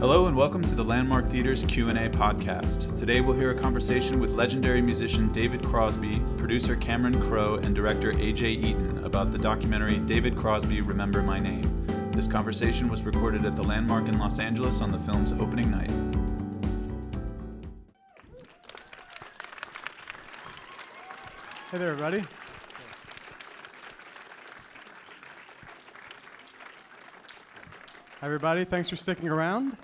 Hello and welcome to the Landmark Theater's Q&A podcast. Today we'll hear a conversation with legendary musician David Crosby, producer Cameron Crowe, and director AJ Eaton about the documentary David Crosby Remember My Name. This conversation was recorded at the Landmark in Los Angeles on the film's opening night. Hey there, everybody. Everybody. Thanks for sticking around.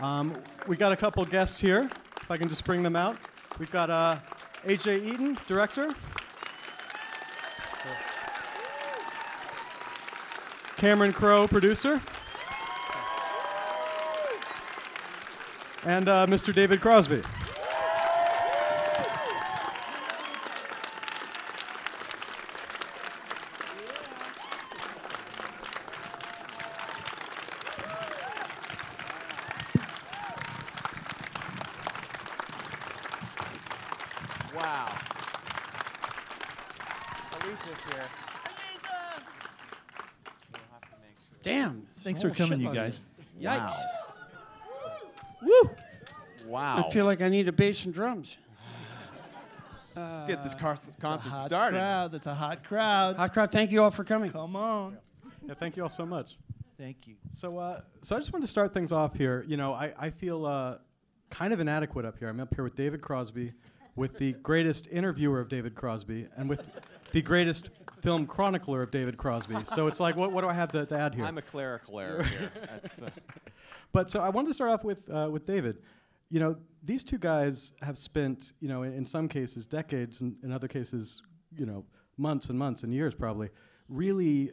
Um, we got a couple guests here. If I can just bring them out. We've got uh, AJ Eaton, director. Cameron Crowe, producer. And uh, Mr. David Crosby. Wow. Elisa's here. We'll have to make sure. Damn. Thanks for coming, you guys. it. Yikes. Woo! Wow. I feel like I need a bass and drums. Let's get this car- concert hot started. crowd. That's a hot crowd. Hot crowd, thank you all for coming. Come on. Yeah, thank you all so much. Thank you. So, uh, so I just wanted to start things off here. You know, I, I feel uh, kind of inadequate up here. I'm up here with David Crosby, with the greatest interviewer of David Crosby, and with the greatest film chronicler of David Crosby. So it's like, what, what do I have to, to add here? I'm a clerical error here. Uh, But so I wanted to start off with uh, with David. You know, these two guys have spent, you know, in, in some cases decades, and in other cases, you know, months and months and years probably, really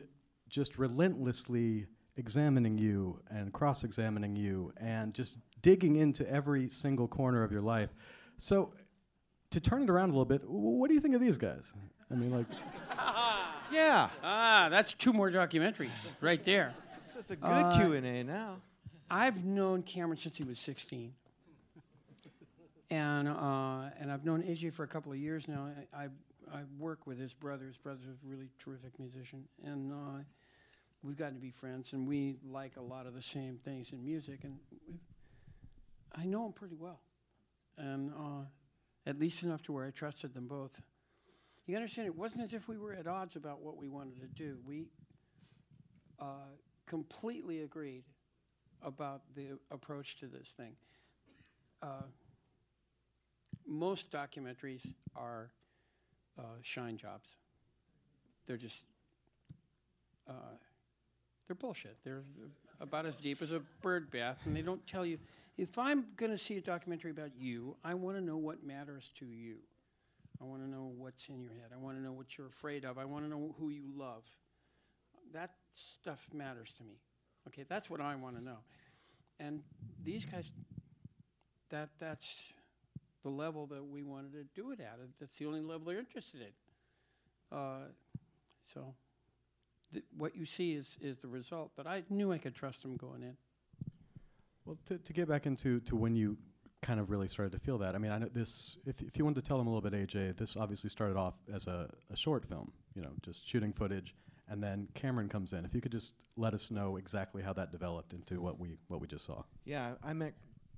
just relentlessly examining you and cross-examining you and just digging into every single corner of your life. So to turn it around a little bit, what do you think of these guys? I mean, like, yeah. Ah, that's two more documentaries right there. This is a good Uh, Q&A now. I've known Cameron since he was 16. And, uh, and I've known AJ for a couple of years now. I, I, I work with his brother. His brother's a really terrific musician. And uh, we've gotten to be friends, and we like a lot of the same things in music. And we've- I know him pretty well. And uh, at least enough to where I trusted them both. You understand, it wasn't as if we were at odds about what we wanted to do. We uh, completely agreed about the approach to this thing. Uh, most documentaries are uh, shine jobs. They're just uh, they're bullshit. They're about as deep as a bird bath, and they don't tell you. If I'm going to see a documentary about you, I want to know what matters to you. I want to know what's in your head. I want to know what you're afraid of. I want to know who you love. That stuff matters to me. Okay, that's what I want to know. And these guys, that that's the level that we wanted to do it at. That's the only level they're interested in. Uh, so, what you see is is the result. But I knew I could trust them going in. Well, to, to get back into to when you kind of really started to feel that, I mean, I know this, if, if you wanted to tell them a little bit, AJ, this obviously started off as a, a short film, you know, just shooting footage, and then Cameron comes in. If you could just let us know exactly how that developed into what we, what we just saw. Yeah, I met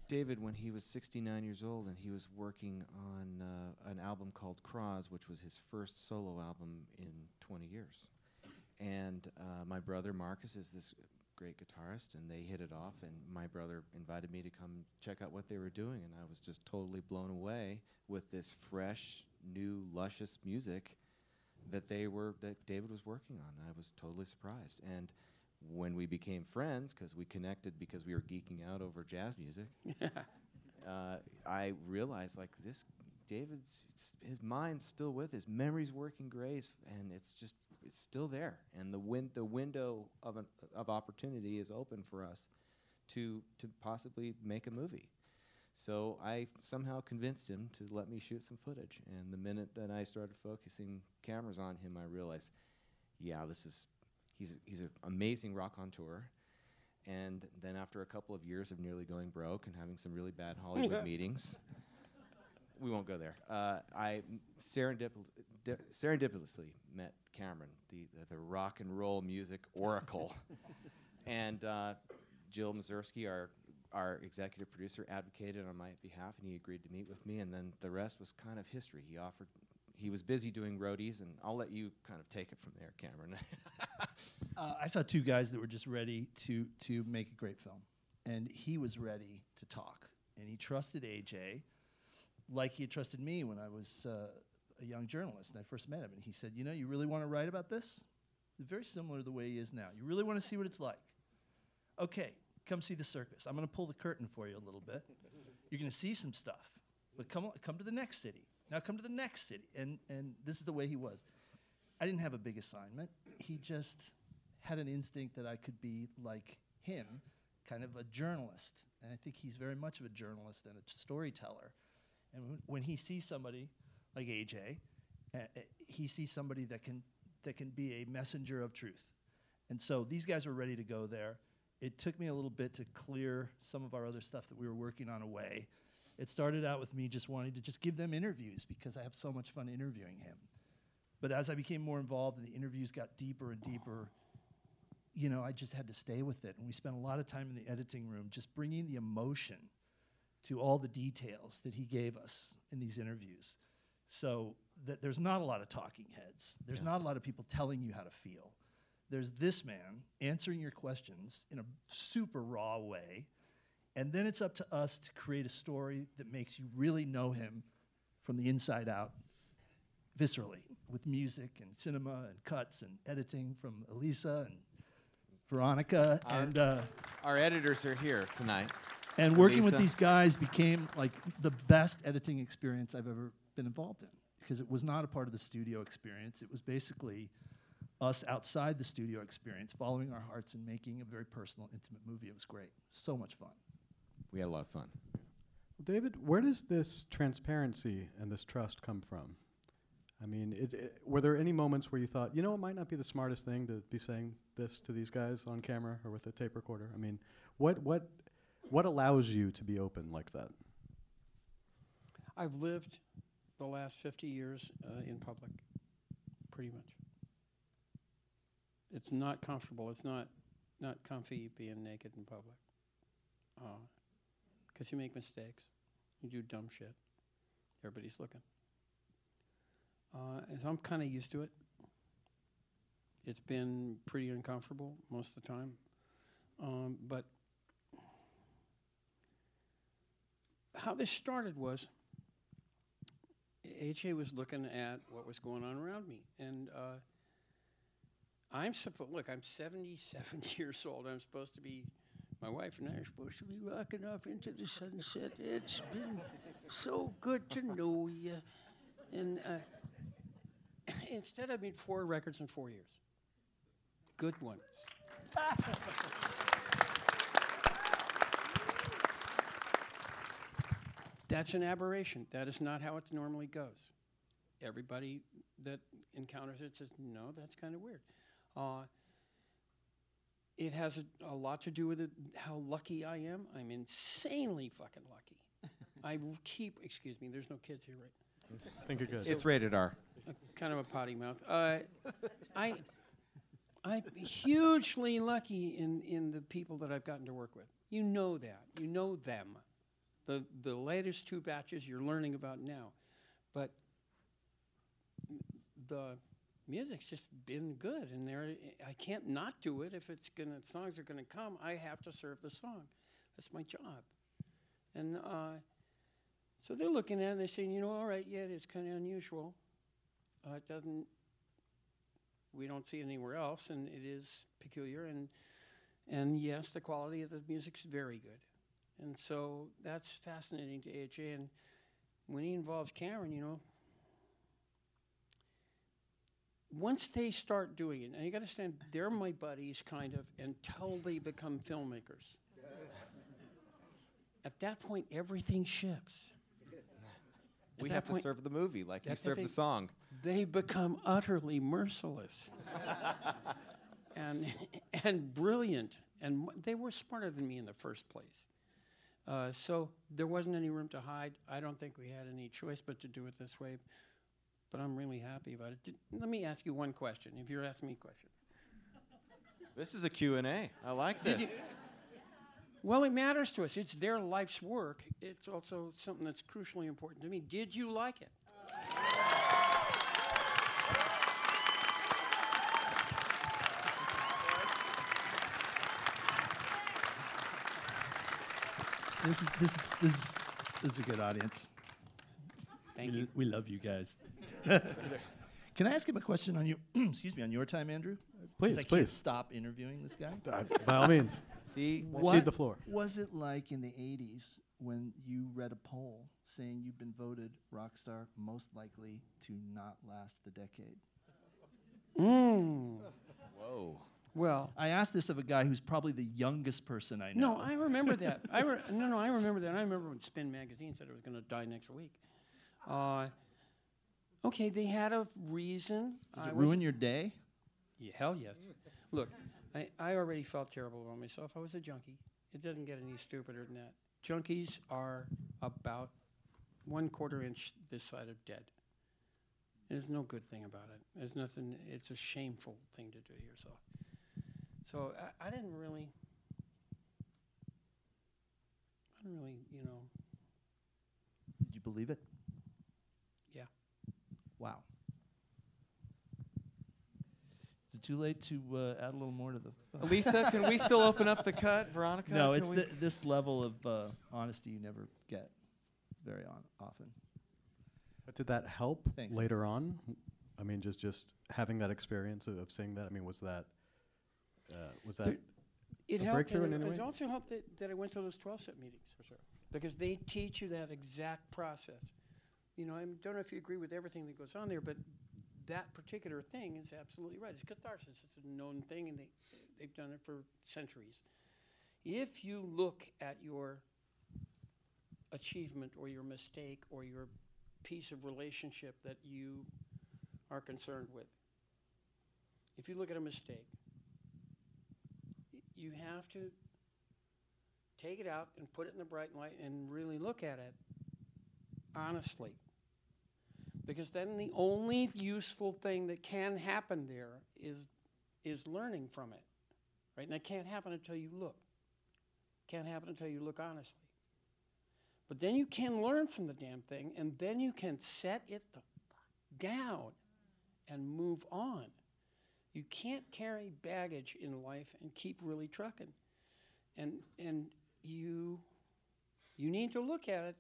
David when he was 69 years old, and he was working on uh, an album called Croz, which was his first solo album in 20 years. And uh, my brother Marcus is this great guitarist, and they hit it off. And my brother invited me to come check out what they were doing, and I was just totally blown away with this fresh, new, luscious music that they were that David was working on. I was totally surprised. And when we became friends, because we connected because we were geeking out over jazz music, uh, I realized like this, David's his mind's still with his memory's working great, and it's just it's still there. And the win- the window of an, of opportunity is open for us to to possibly make a movie. So I somehow convinced him to let me shoot some footage. And the minute that I started focusing cameras on him, I realized, yeah, this is he's he's an amazing rock on tour. And then after a couple of years of nearly going broke and having some really bad Hollywood meetings, we won't go there. Uh, I m- serendip- di- serendipitously met Cameron, the, the, the rock and roll music oracle. and uh, Jill Mazursky, our our executive producer advocated on my behalf, and he agreed to meet with me. And then the rest was kind of history. He offered. He was busy doing roadies, and I'll let you kind of take it from there, Cameron. Uh, I saw two guys that were just ready to to make a great film, and he was ready to talk, and he trusted AJ, like he had trusted me when I was uh, a young journalist and I first met him. And he said, "You know, you really want to write about this? Very similar to the way he is now. You really want to see what it's like? Okay, come see the circus. I'm going to pull the curtain for you a little bit. You're going to see some stuff, but come come to the next city. Now come to the next city." And and this is the way he was. I didn't have a big assignment. He just had an instinct that I could be like him, kind of a journalist. And I think he's very much of a journalist and a storyteller. And when he sees somebody like AJ, uh, uh, he sees somebody that can that can be a messenger of truth. And so these guys were ready to go there. It took me a little bit to clear some of our other stuff that we were working on away. It started out with me just wanting to just give them interviews because I have so much fun interviewing him. But as I became more involved and the interviews got deeper and deeper, you know, I just had to stay with it. And we spent a lot of time in the editing room just bringing the emotion to all the details that he gave us in these interviews. So that there's not a lot of talking heads. There's Yeah. not a lot of people telling you how to feel. There's this man answering your questions in a super raw way. And then it's up to us to create a story that makes you really know him from the inside out, viscerally, with music and cinema and cuts and editing from Elisa and Veronica. Our- and uh, our editors are here tonight. and working with these guys became like the best editing experience I've ever been involved in because it was not a part of the studio experience. It was basically us outside the studio experience, following our hearts and making a very personal, intimate movie. It was great. So much fun. We had a lot of fun. David, where does this transparency and this trust come from? I mean, it, it, were there any moments where you thought, you know, it might not be the smartest thing to be saying this to these guys on camera or with a tape recorder? I mean, what what what allows you to be open like that? I've lived the last 50 years uh, in public, pretty much. It's not comfortable. It's not not comfy being naked in public. Because you make mistakes, you do dumb shit. Everybody's looking. Uh, and so I'm kind of used to it. It's been pretty uncomfortable most of the time, um, but how this started was AJ was looking at what was going on around me, and uh, I'm supposed look. I'm 77 years old. I'm supposed to be. My wife and I are supposed to be rocking off into the sunset. It's been so good to know you, and uh, instead I made four records in four years. Good ones. That's an aberration. That is not how it normally goes. Everybody that encounters it says, no, that's kind of weird. Uh, it has a, a lot to do with it, how lucky I am. I'm insanely fucking lucky. I keep, excuse me, there's no kids here, right? I think you're good. It's rated R. kind of a potty mouth. Uh, I, I'm hugely lucky in, in the people that I've gotten to work with. You know that. You know them. The, the latest two batches you're learning about now. But the music's just been good, and there I can't not do it if it's gonna songs are gonna come. I have to serve the song. That's my job. And uh, so they're looking at it and they're saying, you know, all right, yeah, it's kind of unusual. Uh, it doesn't. We don't see it anywhere else, and it is peculiar. And and yes, the quality of the music's very good, and so that's fascinating to AHA. And when he involves Cameron, you know, once they start doing it, and you got to understand, they're my buddies, kind of, until they become filmmakers. At that point, everything shifts. At We that have to serve the movie like you serve the song. they become utterly merciless and and brilliant and they were smarter than me in the first place uh, so there wasn't any room to hide i don't think we had any choice but to do it this way but i'm really happy about it Did, let me ask you one question if you're asking me a question This is a Q&A. I like Did you- this. Well, it matters to us. It's their life's work. It's also something that's crucially important to me. Did you like it? This is this is this is this is a good audience. Thank we, you. We love you guys. Can I ask him a question on you? excuse me, on your time, Andrew? Please, I can't please. stop interviewing this guy. Uh, by all means, See, cede the floor. was it like in the '80s when you read a poll saying you've been voted rock star most likely to not last the decade? Mm. whoa. Well, I asked this of a guy who's probably the youngest person I know. no, I remember that. I re- no, no, I remember that. I remember when Spin magazine said it was going to die next week. Uh, okay, they had a reason. Does I it ruin your day? Yeah, hell yes. Look, I, I already felt terrible about myself. I was a junkie. It doesn't get any stupider than that. Junkies are about one quarter inch this side of dead. There's no good thing about it. There's nothing. It's a shameful thing to do to yourself. So I, I didn't really. I didn't really, you know. Did you believe it? Yeah. Wow. Is it too late to uh, add a little more to the? Lisa, can we still open up the cut? Veronica? no, can it's we- th- this level of uh, honesty you never get very on- often. But did that help Thanks. later on? I mean, just just having that experience of, of seeing that. I mean, was that uh, was that It A helped. breakthrough in it, any it way? also helped that, that I went to those 12 step meetings. For sure. Because they teach you that exact process. You know, I don't know if you agree with everything that goes on there, but that particular thing is absolutely right. It's catharsis. It's a known thing, and they, they've done it for centuries. If you look at your achievement or your mistake or your piece of relationship that you are concerned with, if you look at a mistake, you have to take it out and put it in the bright light and really look at it honestly. Because then the only useful thing that can happen there is is learning from it. Right? And that can't happen until you look. Can't happen until you look honestly. But then you can learn from the damn thing and then you can set it the fuck down and move on. You can't carry baggage in life and keep really trucking. And and you you need to look at it.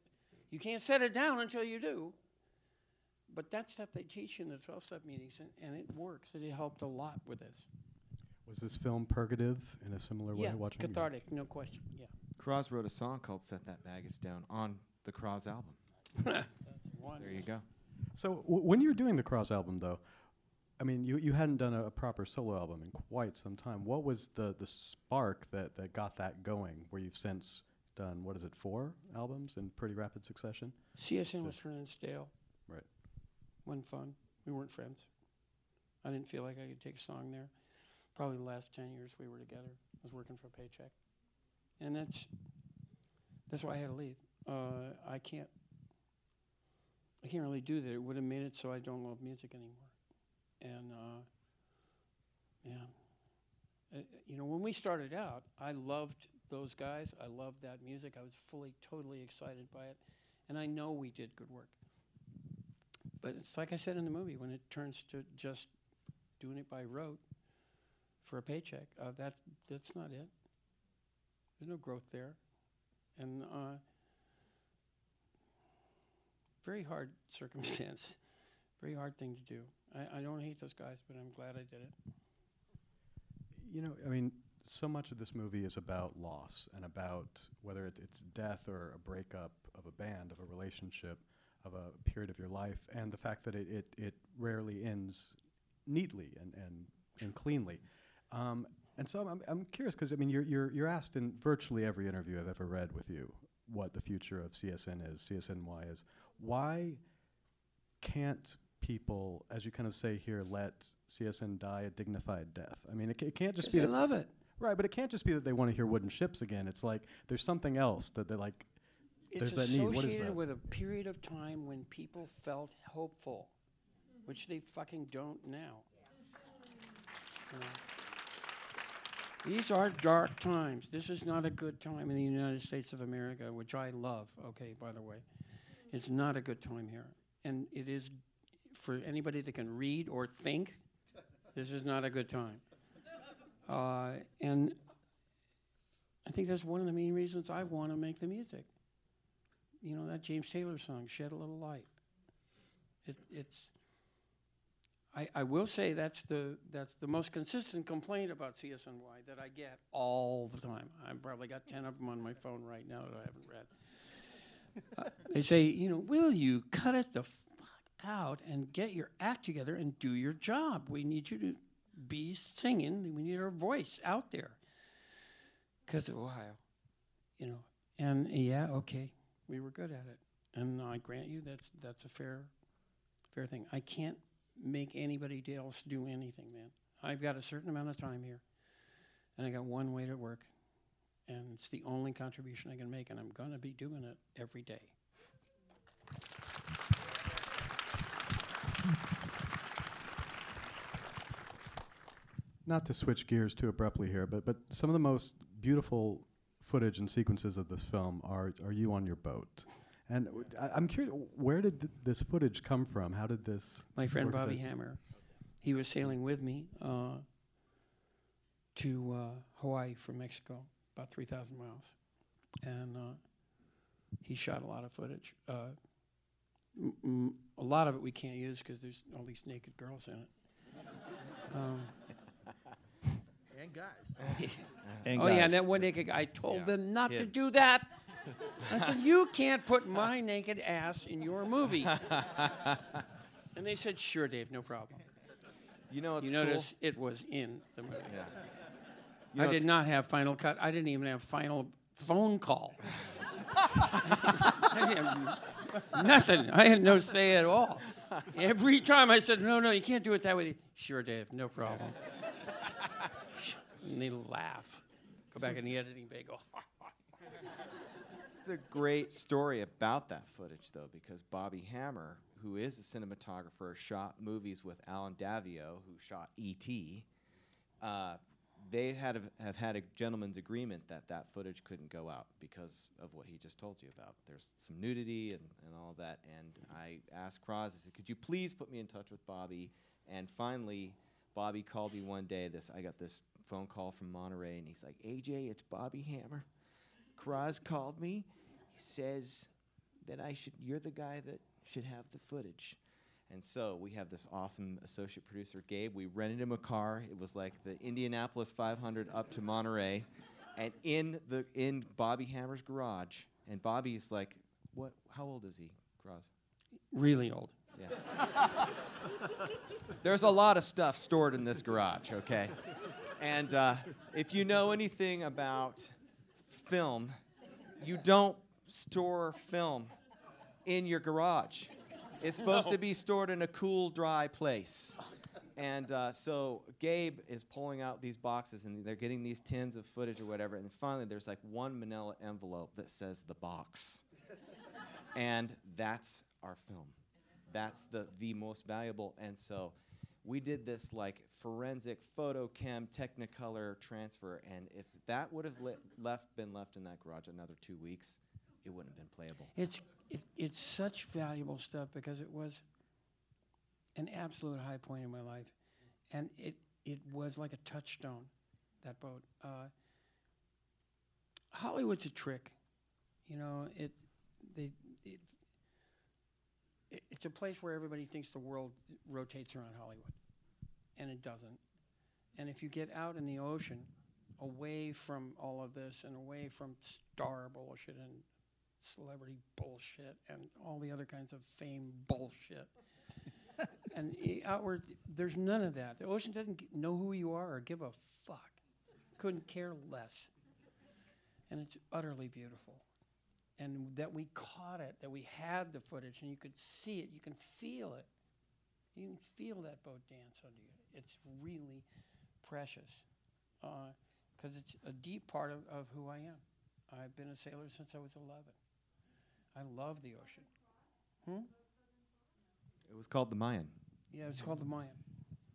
You can't set it down until you do. But that stuff they teach in the 12 step meetings, and, and it works. And it helped a lot with this. was this film purgative in a similar way? yeah, watching it? cathartic, no question. Yeah. Croz wrote a song called "Set That Baggage Down" on the Croz album. One. There you go. So w- when you were doing the Croz album, though, I mean, you, you hadn't done a, a proper solo album in quite some time. What was the, the spark that, that got that going? Where you've since done what is it, four albums in pretty rapid succession? CSN was friend and stale. Right. Wasn't fun. We weren't friends. I didn't feel like I could take a song there. Probably the last 10 years we were together. I was working for a paycheck. And that's that's why I had to leave. Uh, I can't I can't really do that. It would have made it so I don't love music anymore. And uh, yeah. Uh, you know, when we started out, I loved those guys. I loved that music. I was fully, totally excited by it. And I know we did good work. But it's like I said in the movie, when it turns to just doing it by rote for a paycheck, uh, that's, that's not it. There's no growth there. And uh, very hard circumstance, very hard thing to do. I, I don't hate those guys, but I'm glad I did it. You know, I mean, so much of this movie is about loss and about whether it, it's death or a breakup of a band, of a relationship, of a period of your life, and the fact that it, it, it rarely ends neatly and, and, and cleanly. Um, and so I'm, I'm curious because I mean you're, you're, you're asked in virtually every interview I've ever read with you what the future of CSN is, CSNY is. Why can't people, as you kind of say here, let CSN die a dignified death? I mean, it, it can't just be I that- love it. Right, but it can't just be that they want to hear wooden ships again. It's like there's something else that they're like. It's There's that need. What is associated that? with a period of time when people felt hopeful, which they fucking don't now. You know? These are dark times. This is not a good time in the United States of America, which I love, okay, by the way. It's not a good time here. And it is for anybody that can read or think, this is not a good time. Uh, and I think that's one of the main reasons I want to make the music. You know, that James Taylor song, Shed a Little Light. It, it's, I, I will say that's the, that's the most consistent complaint about CSNY that I get all the time. I've probably got 10 of them on my phone right now that I haven't read. Uh, they say, you know, will you cut it the out and get your act together and do your job? We need you to be singing. We need our voice out there because of Ohio, you know. And yeah, okay, we were good at it, and I grant you that's that's a fair, fair thing. I can't make anybody else do anything, man. I've got a certain amount of time here, and I got one way to work, and it's the only contribution I can make, and I'm gonna be doing it every day. Not to switch gears too abruptly here, but but some of the most beautiful footage and sequences of this film are are you on your boat. And w- I, am curious, where did th- this footage come from? How did this? My friend Bobby Hammer, he was sailing with me uh, to uh, Hawaii from Mexico, about 3,000 miles. And uh, he shot a lot of footage. Uh, m- m- a lot of it we can't use because there's all these naked girls in it. Um, guys. and oh, yeah, and that one naked guy, I told Yeah. them not to do that. I said, You can't put my naked ass in your movie. and they said, Sure, Dave, no problem. You know what's you cool? notice it was in the movie. Yeah. You know I did not have final cut. I didn't even have final phone call. I had nothing. I had no say at all. Every time I said, no, no, you can't do it that way. Sure, Dave, no problem. And they laugh. Go back in the editing bay, go, It's a great story about that footage, though, because Bobby Hammer, who is a cinematographer, shot movies with Allen Daviau, who shot E.T. Uh, they had a, have had a gentleman's agreement that that footage couldn't go out because of what he just told you about. There's some nudity and, and all that. And I asked Croz, I said, could you please put me in touch with Bobby? And finally, Bobby called me one day. This I got this phone call from Monterey, and he's like, AJ, it's Bobby Hammer. Croz called me. He says that I should. You're the guy that should have the footage. And so we have this awesome associate producer, Gabe. We rented him a car. It was like the Indianapolis 500 up to Monterey, and in the in Bobby Hammer's garage. And Bobby's like, "What? How old is he, Croz?" really old. Yeah. There's a lot of stuff stored in this garage, okay? And uh, if you know anything about film, you don't store film in your garage. It's supposed to be stored in a cool, dry place. And uh, so Gabe is pulling out these boxes and they're getting these tins of footage or whatever. And finally, there's like one manila envelope that says the box. and that's our film. That's the, the most valuable. And so we did this like forensic FotoKem technicolor transfer. And if that would have le- left, been left in that garage another two weeks, it wouldn't have been playable. It's, it, it's such valuable stuff because it was an absolute high point in my life. And it, it was like a touchstone, that boat. Uh, Hollywood's a trick. You know, it, they, it's a place where everybody thinks the world rotates around Hollywood, and it doesn't. And if you get out in the ocean, away from all of this and away from star bullshit and celebrity bullshit and all the other kinds of fame bullshit. and outward, there's none of that. The ocean doesn't know who you are or give a fuck. Couldn't care less. And it's utterly beautiful. And that we caught it, that we had the footage, and you could see it, you can feel it. You can feel that boat dance under you. It's really precious because it's a deep part of, of who I am. I've been a sailor since I was 11. I love the ocean. Hmm? It was called The Mayan. Yeah, it's called the Mayan.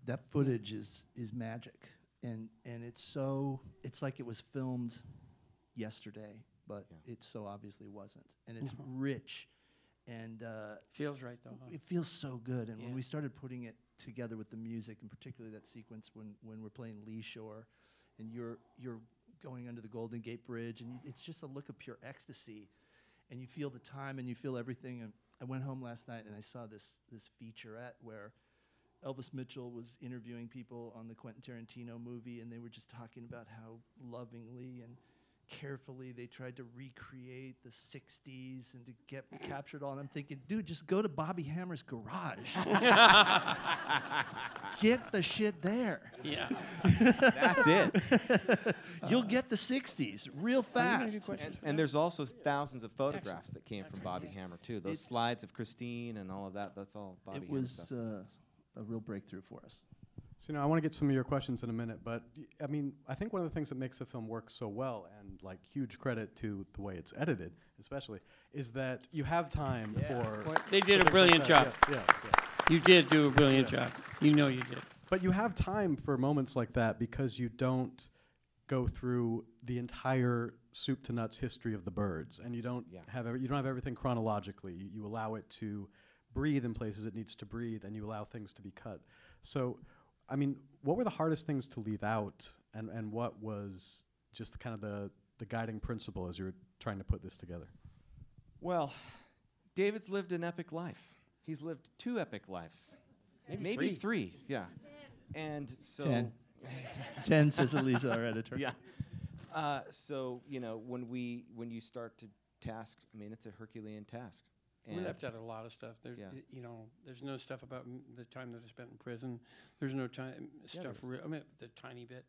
that footage is is magic. and and it's so it's like it was filmed yesterday, but it so obviously wasn't, and it's rich, and uh, Feels right though. huh? it feels so good. And Yeah. when we started putting it together with the music, and particularly that sequence when when we're playing Lee Shore, and you're you're going under the Golden Gate Bridge, and you, it's just a look of pure ecstasy, and you feel the time and you feel everything. And I went home last night and I saw this this featurette where Elvis Mitchell was interviewing people on the Quentin Tarantino movie, and they were just talking about how lovingly and carefully they tried to recreate the 60s and to get captured on. I'm thinking, dude, just go to Bobby Hammer's garage. get the shit there. Yeah. That's it. You'll get the 60s real fast. and, and there's also thousands of photographs that came from Bobby Hammer too. Those slides of Christine and all of that. That's all Bobby It Hammer was stuff. uh, a real breakthrough for us. So, you know, I want to get some of your questions in a minute, but I mean, I think one of the things that makes the film work so well, and like huge credit to the way it's edited, especially, is that you have time for. They did a things like brilliant job. Yeah, yeah, yeah. You did do a brilliant job. You know you did. But you have time for moments like that because you don't go through the entire soup to nuts history of the Byrds, and you don't Yeah. have every, you don't have everything chronologically. You, you allow it to breathe in places it needs to breathe, and you allow things to be cut. So, I mean, what were the hardest things to leave out, and, and what was just kind of the the guiding principle as you were trying to put this together? Well, David's lived an epic life. He's lived two epic lives. Maybe three. Yeah. And so Ten. Ten, says Elisa, our editor. yeah. Uh, so you know when we when you start to task, I mean it's a Herculean task. We left out a lot of stuff. There's, Yeah. you know, there's no stuff about m- the time that I spent in prison. There's no time stuff. Re- I mean, the tiny bit.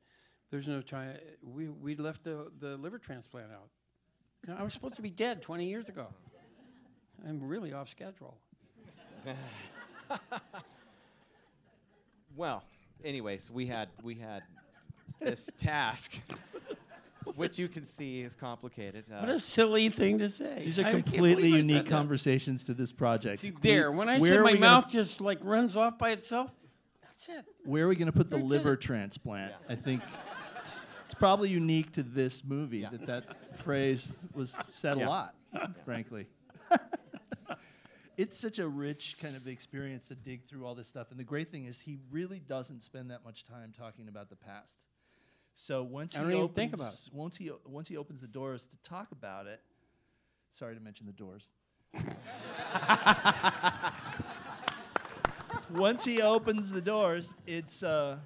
There's no time. We we left the the liver transplant out. Now, I was supposed to be dead 20 years ago. I'm really off schedule. well, anyways, we had we had this task, which you can see is complicated. Uh, What a silly thing to say. These are I completely unique said that. conversations to this project. See, We- there, when I where said are my we gonna- mouth just like runs off by itself, that's it. where are we going to put the liver there. transplant? I think it's probably unique to this movie that that phrase was said Yeah. a lot, frankly. it's such a rich kind of experience to dig through all this stuff. And the great thing is he really doesn't spend that much time talking about the past. So once he opens, think about it. once he once he opens the doors to talk about it. Sorry to mention the doors. once he opens the doors, it's uh,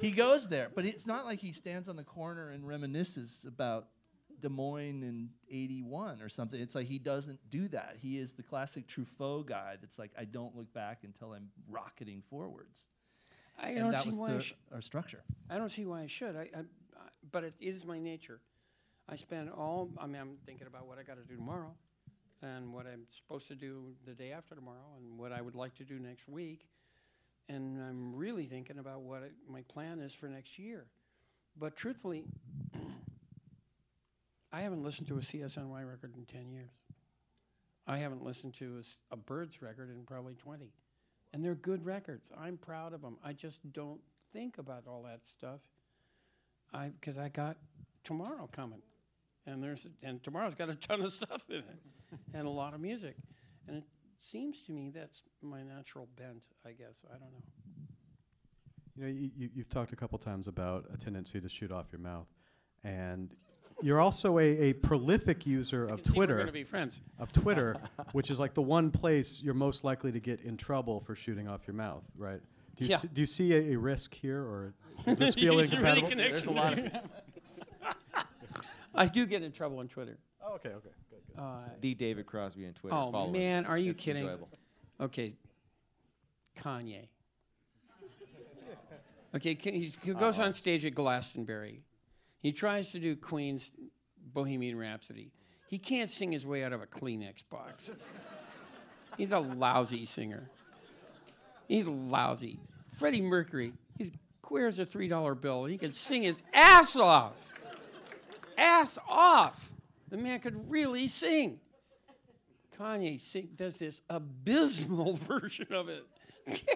he goes there, but it's not like he stands on the corner and reminisces about Des Moines in '81 or something. It's like he doesn't do that. He is the classic Truffaut guy. That's like I don't look back until I'm rocketing forwards. I and don't that see was why. I, the, sh- our structure. I don't see why I should. I, I, I but it is my nature. I spend all. I mean, I'm thinking about what I got to do tomorrow, and what I'm supposed to do the day after tomorrow, and what I would like to do next week, and I'm really thinking about what I, my plan is for next year. But truthfully, I haven't listened to a CSNY record in ten years. I haven't listened to a Byrds record in probably twenty, and they're good records. I'm proud of them. I just don't think about all that stuff. I because I got tomorrow coming, and there's and tomorrow's got a ton of stuff in it, and a lot of music, and it seems to me that's my natural bent. I guess I don't know. You know, you, you, you've talked a couple times about a tendency to shoot off your mouth, and you're also a, a prolific user of I can We're Twitter. gonna be friends. of Twitter, which is like the one place you're most likely to get in trouble for shooting off your mouth, right? Do you, Yeah. see, do you see a, a risk here, or does this You feel see really incompatible? There's a lot of I do get in trouble on Twitter. Oh, okay, okay, good, good. Uh, the David Crosby on Twitter. oh Follow him. man, are you It's kidding? enjoyable. Okay, Kanye. Okay, ca- he he goes on stage at Glastonbury. He tries to do Queen's Bohemian Rhapsody. He can't sing his way out of a Kleenex box. He's a lousy singer. He's lousy. Freddie Mercury, he's queer as a $3 bill. He can sing his ass off. Ass off. The man could really sing. Kanye sing, does this abysmal version of it.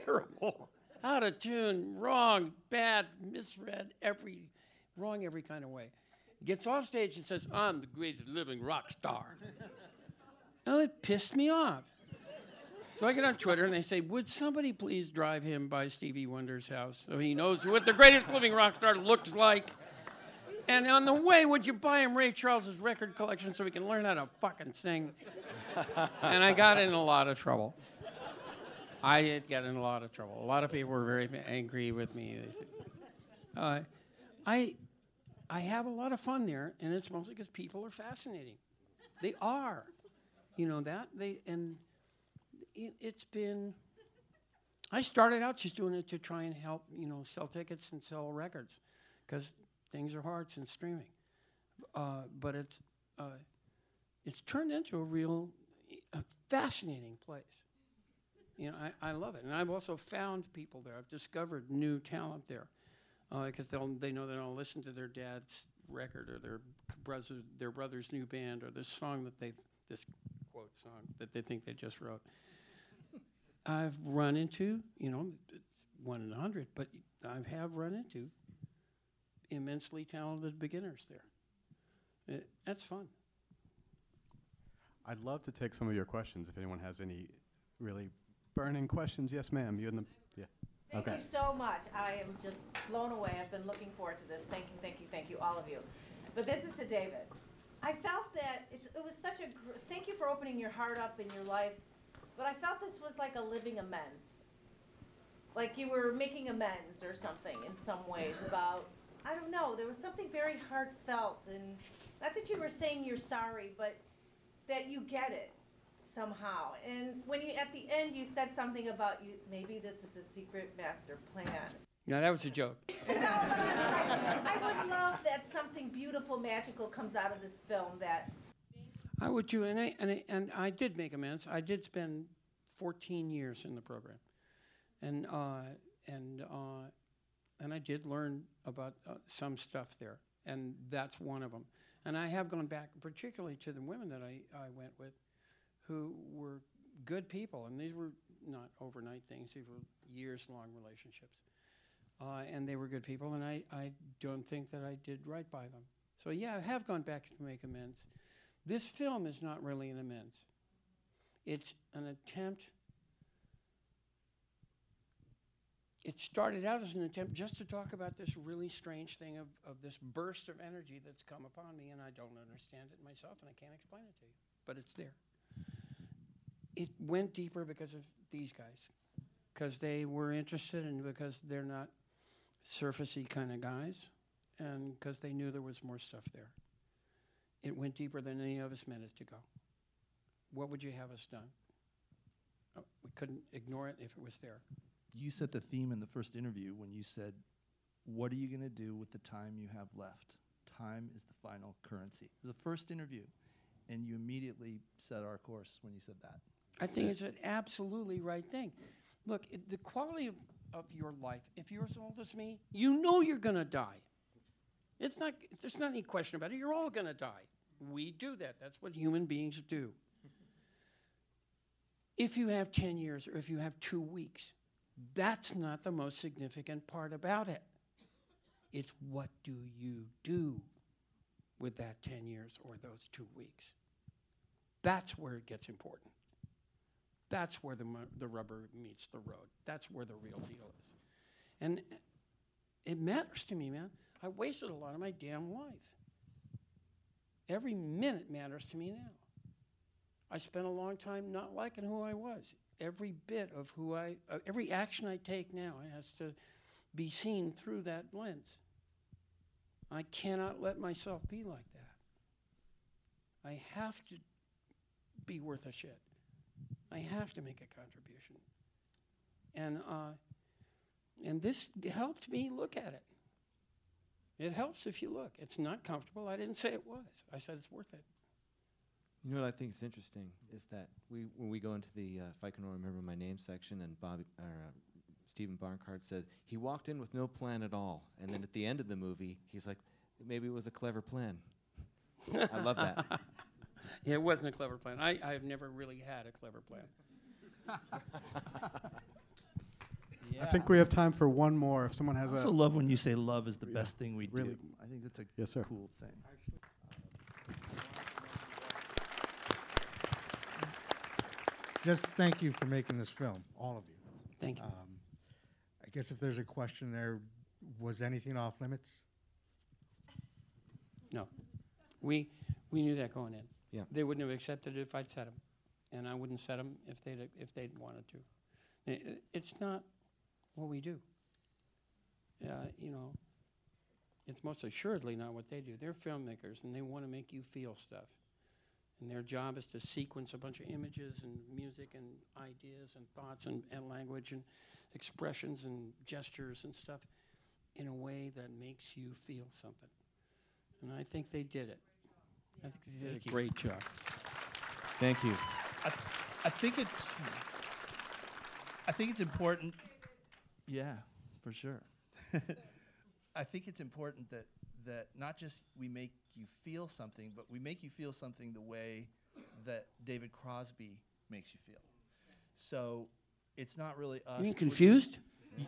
Terrible. out of tune, wrong, bad, misread, every wrong every kind of way. Gets off stage and says, "I'm the greatest living rock star." oh, it pissed me off. So I get on Twitter and I say, "Would somebody please drive him by Stevie Wonder's house so he knows what the greatest living rock star looks like?" And on the way, would you buy him Ray Charles's record collection so he can learn how to fucking sing? and I got in a lot of trouble. I did get in a lot of trouble. A lot of people were very angry with me. They said, uh, I, I have a lot of fun there, and it's mostly because people are fascinating. They are, you know that they and it, it's been. I started out just doing it to try and help, you know, sell tickets and sell records, because things are hard since streaming. Uh, but it's uh, it's turned into a real, a fascinating place. You know, I, I love it, and I've also found people there. I've discovered new talent there, Oh, because they'll they know that I'll listen to their dad's record or their brother their brother's new band or this song that they this quote song that they think they just wrote. I've run into, you know, it's one in a hundred, but I have run into immensely talented beginners there. It, that's fun. I'd love to take some of your questions if anyone has any really burning questions. Yes, ma'am. You in the. Thank Okay. you so much. I am just blown away. I've been looking forward to this. Thank you, thank you, thank you, all of you. But this is to David. I felt that it's, it was such a, gr- thank you for opening your heart up in your life, but I felt this was like a living amends. Like you were making amends or something in some ways about, I don't know, there was something very heartfelt and not that you were saying you're sorry, but that you get it somehow. And when you, at the end, you said something about you, maybe this is a secret master plan. No, that was a joke. No, but I, I would love that something beautiful, magical comes out of this film that I would too, and I, and I, and I did make amends. I did spend 14 years in the program, and uh, and uh, and I did learn about uh, some stuff there, and that's one of them. And I have gone back, particularly to the women that I, I went with, who were good people, and these were not overnight things; these were years-long relationships, uh, and they were good people. And I, I don't think that I did right by them. So yeah, I have gone back to make amends. This film is not really an amends. It's an attempt. It started out as an attempt just to talk about this really strange thing of, of this burst of energy that's come upon me, and I don't understand it myself, and I can't explain it to you, but it's there. It went deeper because of these guys, because they were interested, and because they're not surfacey kind of guys, and because they knew there was more stuff there. It went deeper than any of us meant it to go. What would you have us done? Oh, we couldn't ignore it if it was there. You set the theme in the first interview when you said, What are you going to do with the time you have left? Time is the final currency. It was the first interview, and you immediately set our course when you said that. I think it's an absolutely right thing. Look, it, the quality of, of your life, if you're as old as me, you know you're going to die. It's not, there's not any question about it. You're all going to die. We do that. That's what human beings do. If you have 10 years or if you have two weeks, that's not the most significant part about it. It's what do you do with that 10 years or those two weeks? That's where it gets important. That's where the, the rubber meets the road. That's where the real deal is. And it matters to me, man. I wasted a lot of my damn life. Every minute matters to me now. I spent a long time not liking who I was. Every bit of who I, uh, every action I take now has to be seen through that lens. I cannot let myself be like that. I have to be worth a shit. I have to make a contribution. And, uh, and this helped me look at it. It helps if you look. It's not comfortable. I didn't say it was. I said it's worth it. You know what I think is interesting is that we when we go into the uh, if I can remember my name section and Bobby or uh, Stephen Barncard says he walked in with no plan at all, and then at the end of the movie he's like, maybe it was a clever plan. I love that. Yeah, it wasn't a clever plan. I, I've never really had a clever plan. I think we have time for one more. If someone has I also a love when you say love is the Yeah, best thing we really. do. I think that's a Yes, sir. cool thing. Just thank you for making this film, all of you. Thank you. Um, I guess if there's a question there, was anything off limits? No. We, we knew that going in. Yeah. They wouldn't have accepted it if I'd said them, and I wouldn't set them if they'd, if they'd wanted to. It's not what we do. Uh, you know, it's most assuredly not what they do. They're filmmakers, and they want to make you feel stuff. And their job is to sequence a bunch of images and music and ideas and thoughts and, and language and expressions and gestures and stuff in a way that makes you feel something. And I think they did it. I think they did Thank a you. great job. Thank you. I think it's. I think it's important. Yeah, for sure. I think it's important that that not just we make you feel something, but we make you feel something the way that David Crosby makes you feel. So it's not really us. You mean putting- confused?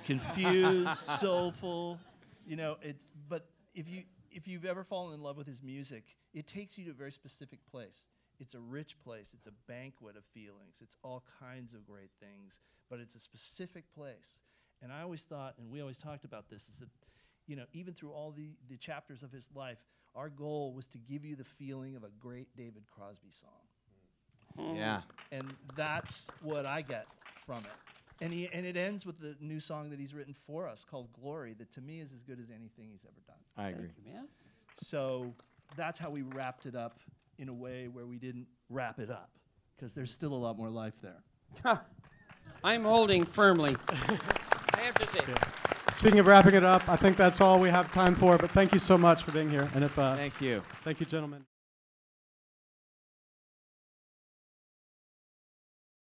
confused, soulful. You know, it's but if you if you've ever fallen in love with his music, it takes you to a very specific place. It's a rich place. It's a banquet of feelings. It's all kinds of great things, but it's a specific place. And I always thought, and we always talked about this, is that, you know, even through all the, the chapters of his life, our goal was to give you the feeling of a great David Crosby song Yeah. and that's what I get from it. And he and it ends with the new song that he's written for us called "Glory," that to me is as good as anything he's ever done. I agree. Thank you, man. So that's how we wrapped it up in a way where we didn't wrap it up, because there's still a lot more life there. I'm holding firmly. I have to say, Speaking of wrapping it up, I think that's all we have time for. But thank you so much for being here. And if uh, Thank you. thank you, gentlemen.